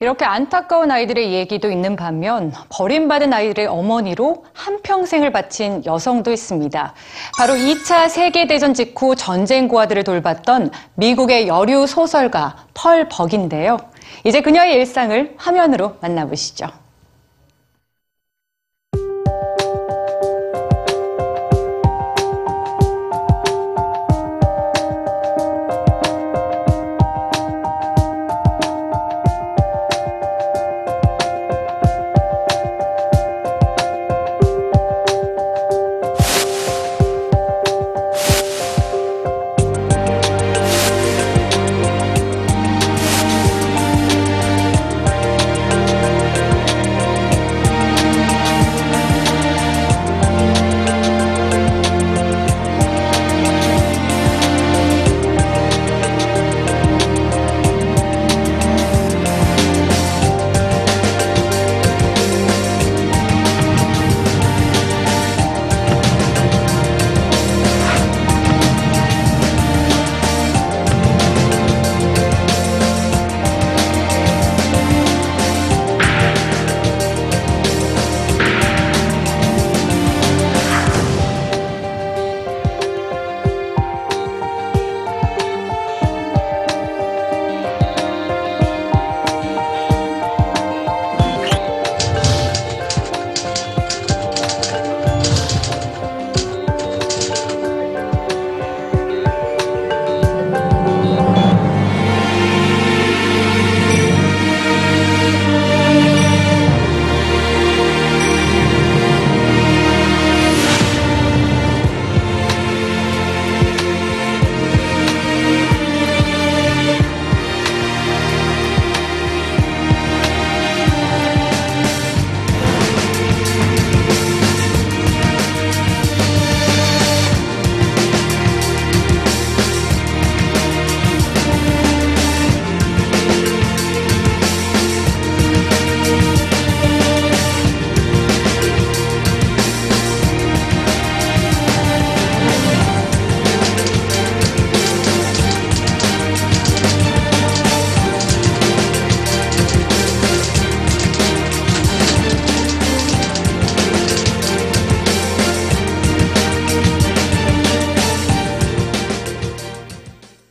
이렇게 안타까운 아이들의 얘기도 있는 반면 버림받은 아이들의 어머니로 한평생을 바친 여성도 있습니다. 바로 2차 세계대전 직후 전쟁 고아들을 돌봤던 미국의 여류 소설가 펄 벅인데요. 이제 그녀의 일상을 화면으로 만나보시죠.